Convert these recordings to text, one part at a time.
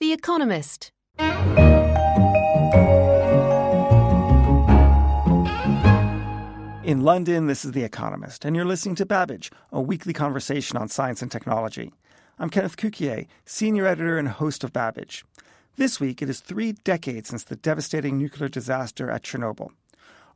The Economist. In London, this is The Economist, and you're listening to Babbage, a weekly conversation on science and technology. I'm Kenneth Cukier, senior editor and host of Babbage. This week, it is three decades since the devastating nuclear disaster at Chernobyl.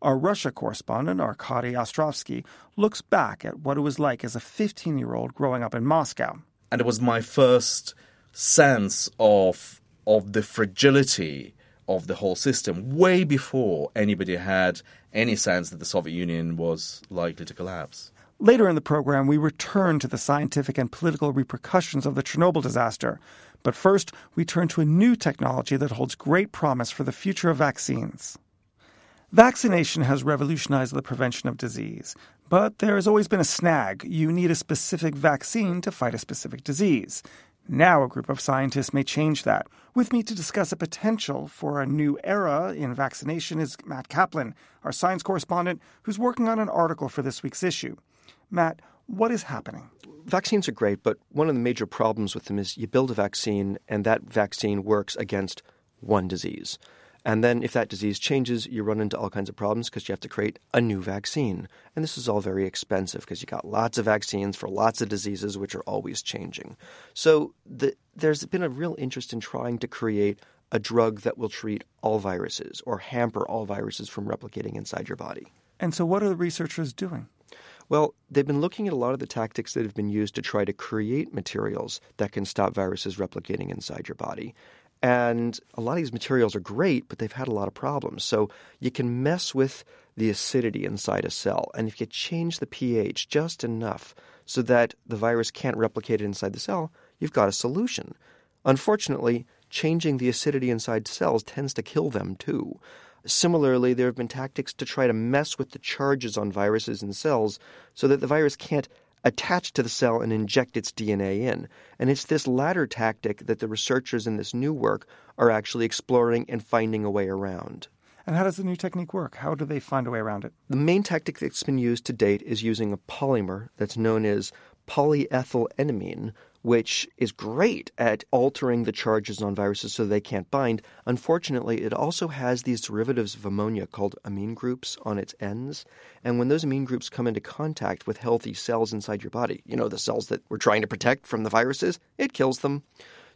Our Russia correspondent, Arkady Ostrovsky, looks back at what it was like as a 15 year old growing up in Moscow. And it was my first sense of of the fragility of the whole system way before anybody had any sense that the Soviet Union was likely to collapse. Later in the program, we return to the scientific and political repercussions of the Chernobyl disaster. But first, we turn to a new technology that holds great promise for the future of vaccines. Vaccination has revolutionized the prevention of disease, but there has always been a snag. You need a specific vaccine to fight a specific disease. Now, a group of scientists may change that. With me to discuss a potential for a new era in vaccination is Matt Kaplan, our science correspondent, who's working on an article for this week's issue. Matt, what is happening? Vaccines are great, but one of the major problems with them is you build a vaccine, and that vaccine works against one disease. And then if that disease changes, you run into all kinds of problems because you have to create a new vaccine. And this is all very expensive because you got lots of vaccines for lots of diseases which are always changing. So the, there's been a real interest in trying to create a drug that will treat all viruses or hamper all viruses from replicating inside your body. And so what are the researchers doing? Well, they've been looking at a lot of the tactics that have been used to try to create materials that can stop viruses replicating inside your body. And a lot of these materials are great, but they've had a lot of problems. So you can mess with the acidity inside a cell. And if you change the pH just enough so that the virus can't replicate it inside the cell, you've got a solution. Unfortunately, changing the acidity inside cells tends to kill them too. Similarly, there have been tactics to try to mess with the charges on viruses in cells so that the virus can't attach to the cell and inject its DNA in. And it's this latter tactic that the researchers in this new work are actually exploring and finding a way around. And how does the new technique work? How do they find a way around it? The main tactic that's been used to date is using a polymer that's known as polyethylenimine, which is great at altering the charges on viruses so they can't bind. Unfortunately, it also has these derivatives of ammonia called amine groups on its ends. And when those amine groups come into contact with healthy cells inside your body, you know, the cells that we're trying to protect from the viruses, it kills them.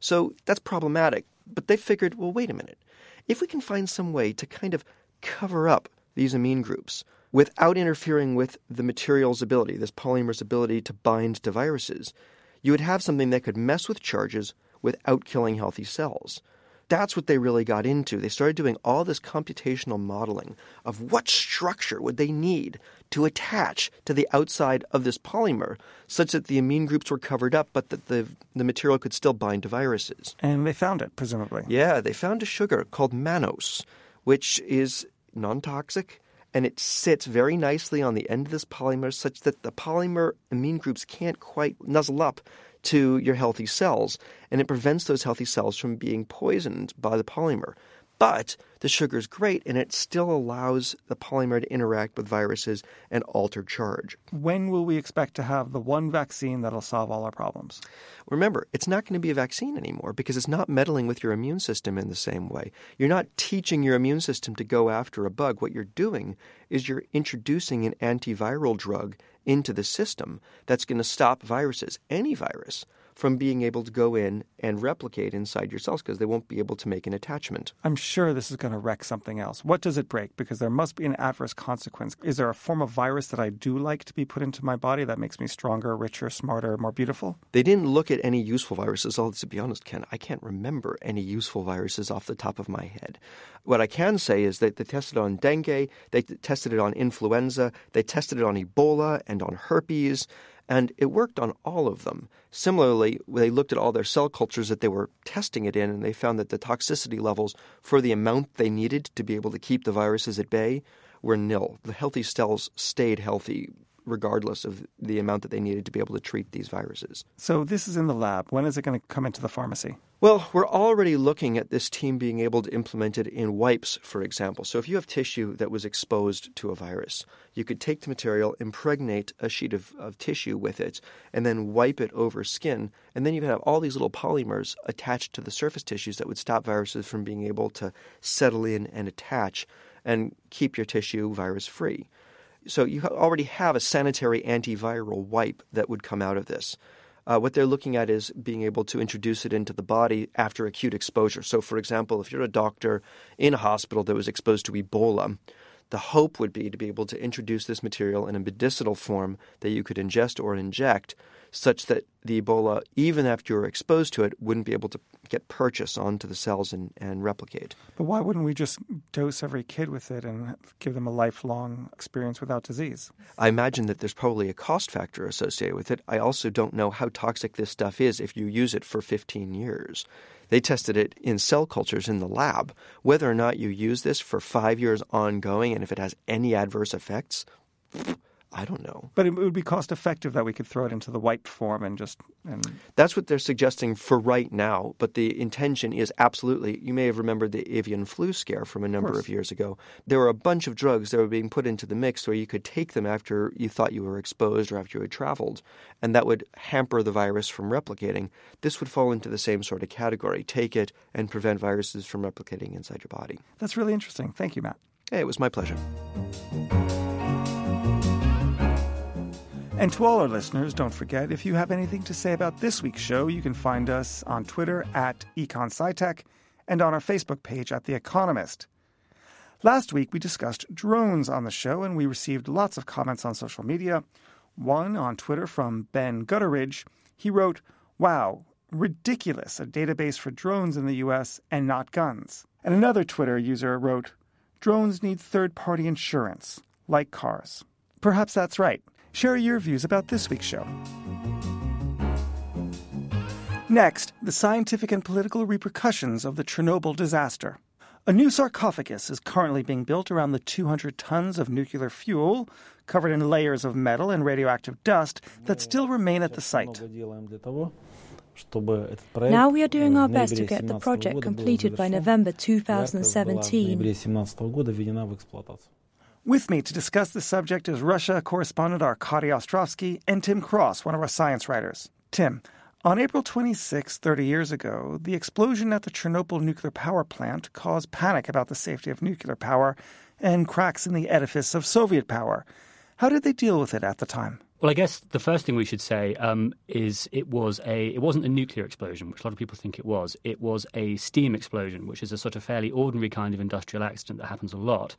So that's problematic. But they figured, well, wait a minute. If we can find some way to kind of cover up these amine groups without interfering with the material's ability, this polymer's ability to bind to viruses, you would have something that could mess with charges without killing healthy cells. That's what they really got into. They started doing all this computational modeling of what structure would they need to attach to the outside of this polymer such that the amine groups were covered up but that the, the material could still bind to viruses. And they found it, presumably. Yeah, they found a sugar called mannose, which is non toxic and it sits very nicely on the end of this polymer such that the polymer amine groups can't quite nuzzle up to your healthy cells, and it prevents those healthy cells from being poisoned by the polymer. But the sugar is great and it still allows the polymer to interact with viruses and alter charge. When will we expect to have the one vaccine that'll solve all our problems? Remember, it's not going to be a vaccine anymore because it's not meddling with your immune system in the same way. You're not teaching your immune system to go after a bug. What you're doing is you're introducing an antiviral drug into the system that's going to stop viruses, any virus, from being able to go in and replicate inside your cells because they won't be able to make an attachment. I'm sure this is going to wreck something else. What does it break? Because there must be an adverse consequence. Is there a form of virus that I do like to be put into my body that makes me stronger, richer, smarter, more beautiful? They didn't look at any useful viruses. Although, to be honest, Ken, I can't remember any useful viruses off the top of my head. What I can say is that they tested on dengue, they tested it on influenza, they tested it on Ebola and on herpes And it worked on all of them. Similarly, they looked at all their cell cultures that they were testing it in, and they found that the toxicity levels for the amount they needed to be able to keep the viruses at bay were nil. The healthy cells stayed healthy regardless of the amount that they needed to be able to treat these viruses. So this is in the lab. When is it going to come into the pharmacy? Well, we're already looking at this team being able to implement it in wipes, for example. So if you have tissue that was exposed to a virus, you could take the material, impregnate a sheet of, of tissue with it, and then wipe it over skin. And then you could have all these little polymers attached to the surface tissues that would stop viruses from being able to settle in and attach and keep your tissue virus free. So you already have a sanitary antiviral wipe that would come out of this. Uh, what they're looking at is being able to introduce it into the body after acute exposure. So, for example, if you're a doctor in a hospital that was exposed to Ebola, the hope would be to be able to introduce this material in a medicinal form that you could ingest or inject such that the Ebola, even after you're exposed to it, wouldn't be able to get purchase onto the cells and, and replicate. But why wouldn't we just dose every kid with it and give them a lifelong experience without disease? I imagine that there's probably a cost factor associated with it. I also don't know how toxic this stuff is if you use it for 15 years. They tested it in cell cultures in the lab. Whether or not you use this for five years ongoing and if it has any adverse effects, I don't know. But it would be cost effective that we could throw it into the wipe form and just. And... That's what they're suggesting for right now. But the intention is absolutely. You may have remembered the avian flu scare from a number of, of years ago. There were a bunch of drugs that were being put into the mix where you could take them after you thought you were exposed or after you had traveled, and that would hamper the virus from replicating. This would fall into the same sort of category. Take it and prevent viruses from replicating inside your body. That's really interesting. Thank you, Matt. Hey, it was my pleasure. And to all our listeners, don't forget, if you have anything to say about this week's show, you can find us on Twitter at EconSciTech and on our Facebook page at The Economist. Last week, we discussed drones on the show, and we received lots of comments on social media. One on Twitter from Ben Gutteridge. He wrote, Wow, ridiculous, a database for drones in the US and not guns. And another Twitter user wrote, Drones need third party insurance, like cars. Perhaps that's right. Share your views about this week's show. Next, the scientific and political repercussions of the Chernobyl disaster. A new sarcophagus is currently being built around the 200 tons of nuclear fuel, covered in layers of metal and radioactive dust that still remain at the site. Now we are doing our best to get the project completed by November 2017. With me to discuss the subject is Russia correspondent Arkady Ostrovsky and Tim Cross, one of our science writers. Tim, on April 26, 30 years ago, the explosion at the Chernobyl nuclear power plant caused panic about the safety of nuclear power and cracks in the edifice of Soviet power. How did they deal with it at the time? Well, I guess the first thing we should say um, is it was a it wasn't a nuclear explosion, which a lot of people think it was. It was a steam explosion, which is a sort of fairly ordinary kind of industrial accident that happens a lot.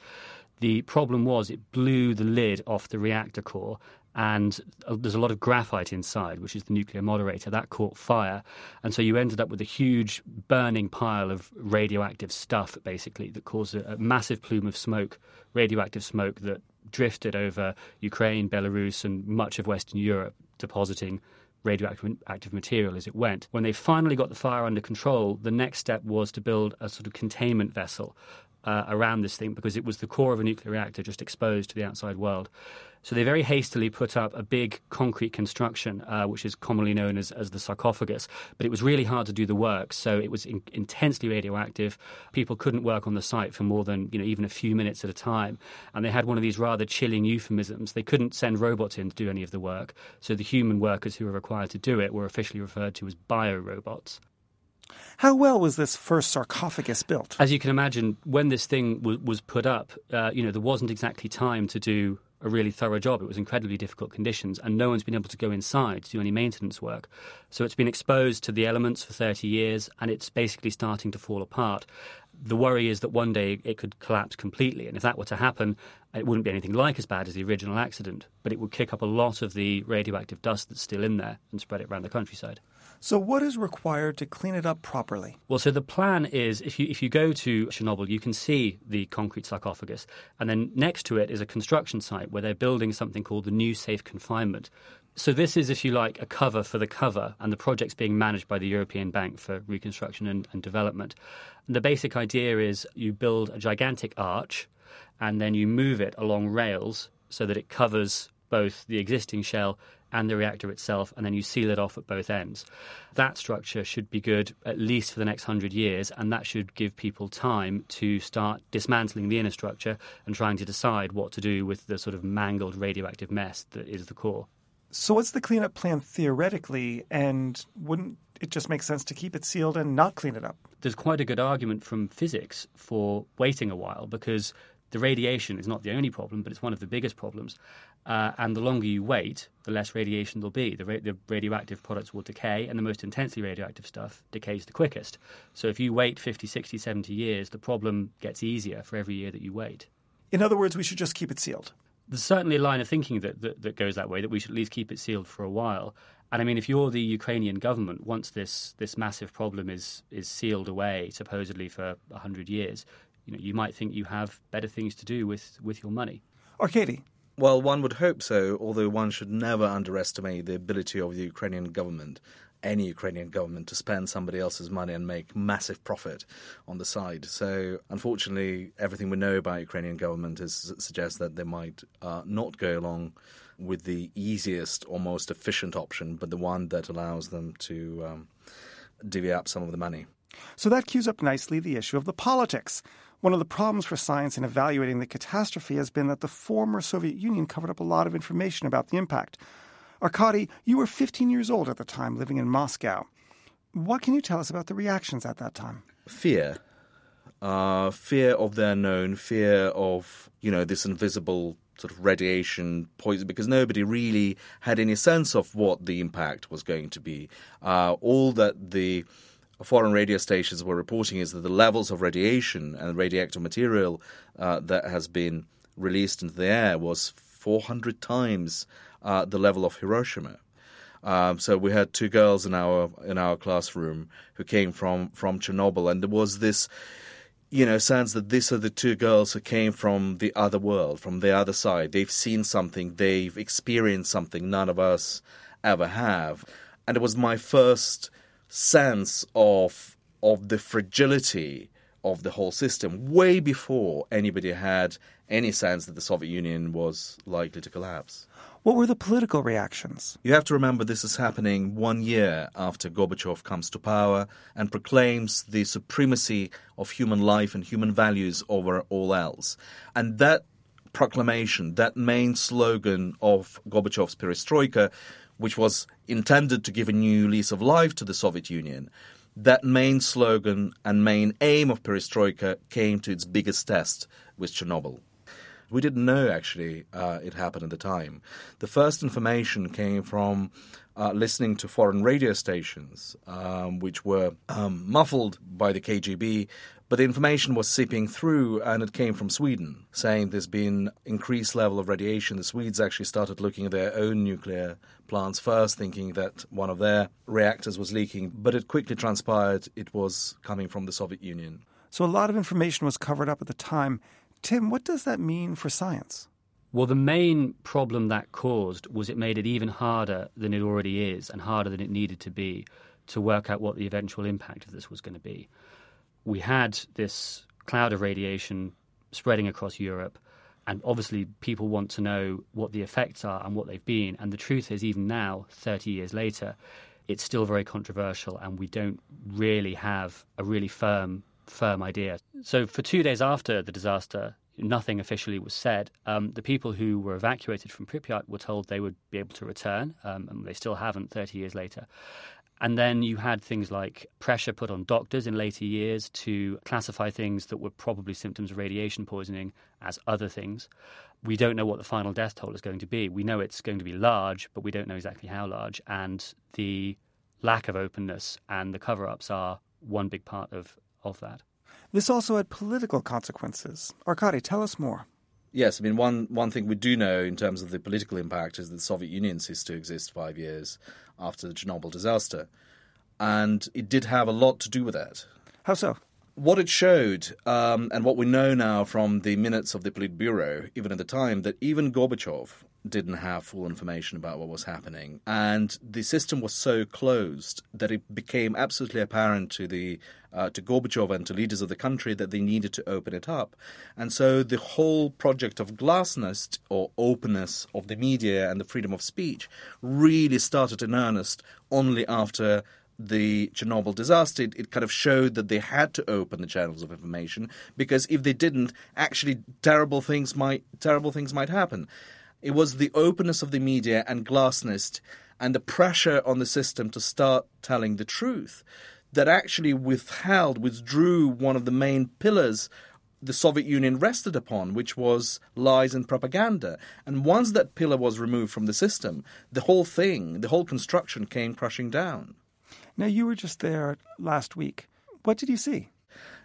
The problem was it blew the lid off the reactor core, and uh, there's a lot of graphite inside, which is the nuclear moderator. That caught fire, and so you ended up with a huge burning pile of radioactive stuff, basically, that caused a, a massive plume of smoke, radioactive smoke that drifted over Ukraine, Belarus, and much of Western Europe, depositing radioactive material as it went. When they finally got the fire under control, the next step was to build a sort of containment vessel uh, around this thing because it was the core of a nuclear reactor just exposed to the outside world. So they very hastily put up a big concrete construction, uh, which is commonly known as, as the sarcophagus. But it was really hard to do the work, so it was in, intensely radioactive. People couldn't work on the site for more than you know even a few minutes at a time, and they had one of these rather chilling euphemisms. They couldn't send robots in to do any of the work, so the human workers who were required to do it were officially referred to as biorobots. How well was this first sarcophagus built? As you can imagine, when this thing w- was put up, uh, you know, there wasn't exactly time to do a really thorough job. It was incredibly difficult conditions, and no one's been able to go inside to do any maintenance work. So it's been exposed to the elements for 30 years, and it's basically starting to fall apart. The worry is that one day it could collapse completely, and if that were to happen, it wouldn't be anything like as bad as the original accident, but it would kick up a lot of the radioactive dust that's still in there and spread it around the countryside. So, what is required to clean it up properly? Well, so the plan is if you if you go to Chernobyl, you can see the concrete sarcophagus, and then next to it is a construction site where they're building something called the new safe confinement. So this is, if you like, a cover for the cover, and the project's being managed by the European Bank for Reconstruction and, and Development. And the basic idea is you build a gigantic arch, and then you move it along rails so that it covers both the existing shell and the reactor itself, and then you seal it off at both ends. That structure should be good at least for the next hundred years, and that should give people time to start dismantling the inner structure and trying to decide what to do with the sort of mangled radioactive mess that is the core. So, what's the cleanup plan theoretically, and wouldn't it just make sense to keep it sealed and not clean it up? There's quite a good argument from physics for waiting a while because the radiation is not the only problem, but it's one of the biggest problems. Uh, and the longer you wait, the less radiation there'll be. The, ra- the, radioactive products will decay, and the most intensely radioactive stuff decays the quickest. So if you wait 50, 60, 70 years, the problem gets easier for every year that you wait. In other words, we should just keep it sealed there's certainly a line of thinking that, that, that goes that way, that we should at least keep it sealed for a while. And I mean, if you're the Ukrainian government, once this, this massive problem is, is sealed away, supposedly for 100 years, you know, you might think you have better things to do with, with your money. Arkady. Well, one would hope so, although one should never underestimate the ability of the Ukrainian government any Ukrainian government to spend somebody else's money and make massive profit on the side. So, unfortunately, everything we know about Ukrainian government is suggests that they might uh, not go along with the easiest or most efficient option, but the one that allows them to um, divvy up some of the money. So that cues up nicely the issue of the politics. One of the problems for science in evaluating the catastrophe has been that the former Soviet Union covered up a lot of information about the impact. Arkady, you were 15 years old at the time, living in Moscow. What can you tell us about the reactions at that time? Fear. Uh, fear of the unknown, fear of, you know, this invisible sort of radiation poison, because nobody really had any sense of what the impact was going to be. Uh, all that the foreign radio stations were reporting is that the levels of radiation and radioactive material uh, that has been released into the air was 400 times uh, the level of Hiroshima. Um, so we had two girls in our in our classroom who came from from Chernobyl, and there was this, you know, sense that these are the two girls who came from the other world, from the other side. They've seen something, they've experienced something none of us ever have, and it was my first sense of of the fragility of the whole system way before anybody had any sense that the Soviet Union was likely to collapse. What were the political reactions? You have to remember this is happening one year after Gorbachev comes to power and proclaims the supremacy of human life and human values over all else. And that proclamation, that main slogan of Gorbachev's perestroika, which was intended to give a new lease of life to the Soviet Union, that main slogan and main aim of perestroika came to its biggest test with Chernobyl. We didn't know actually uh, it happened at the time. The first information came from uh, listening to foreign radio stations, um, which were um, muffled by the KGB, but the information was seeping through, and it came from Sweden, saying there's been increased level of radiation. The Swedes actually started looking at their own nuclear plants first, thinking that one of their reactors was leaking, but it quickly transpired it was coming from the Soviet Union. So a lot of information was covered up at the time. Tim, what does that mean for science? Well, the main problem that caused was it made it even harder than it already is and harder than it needed to be to work out what the eventual impact of this was going to be. We had this cloud of radiation spreading across Europe, and obviously people want to know what the effects are and what they've been. And the truth is, even now, 30 years later, it's still very controversial, and we don't really have a really firm firm idea. So, for two days after the disaster, nothing officially was said. Um, the people who were evacuated from Pripyat were told they would be able to return, um, and they still haven't 30 years later. And then you had things like pressure put on doctors in later years to classify things that were probably symptoms of radiation poisoning as other things. We don't know what the final death toll is going to be. We know it's going to be large, but we don't know exactly how large. And the lack of openness and the cover ups are one big part of, of that. This also had political consequences. Arkady, tell us more. Yes, I mean one one thing we do know in terms of the political impact is that the Soviet Union ceased to exist five years after the Chernobyl disaster, and it did have a lot to do with that. How so? What it showed, um, and what we know now from the minutes of the Politburo, even at the time, that even Gorbachev didn't have full information about what was happening. And the system was so closed that it became absolutely apparent to the uh, to Gorbachev and to leaders of the country that they needed to open it up. And so the whole project of glasnost or openness of the media and the freedom of speech really started in earnest only after the Chernobyl disaster, it, it, kind of showed that they had to open the channels of information because if they didn't, actually terrible things might terrible things might happen. It was the openness of the media and glasnost and the pressure on the system to start telling the truth that actually withheld, withdrew one of the main pillars the Soviet Union rested upon, which was lies and propaganda. And once that pillar was removed from the system, the whole thing, the whole construction came crashing down. Now, you were just there last week. What did you see?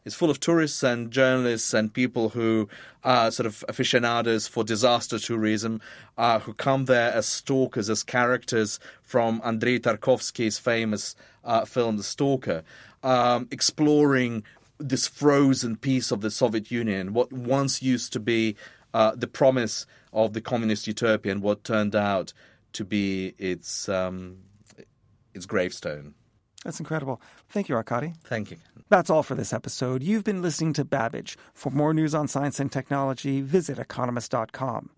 It's full of tourists and journalists and people who are sort of aficionados for disaster tourism, uh, who come there as stalkers, as characters from Andrei Tarkovsky's famous uh, film The Stalker, um, exploring this frozen piece of the Soviet Union, what once used to be uh, the promise of the communist utopia, and what turned out to be its um, its gravestone. That's incredible. Thank you, Arkady. Thank you. That's all for this episode. You've been listening to Babbage. For more news on science and technology, visit economist.com.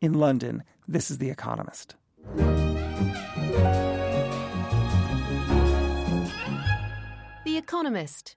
In London, this is The Economist. The Economist.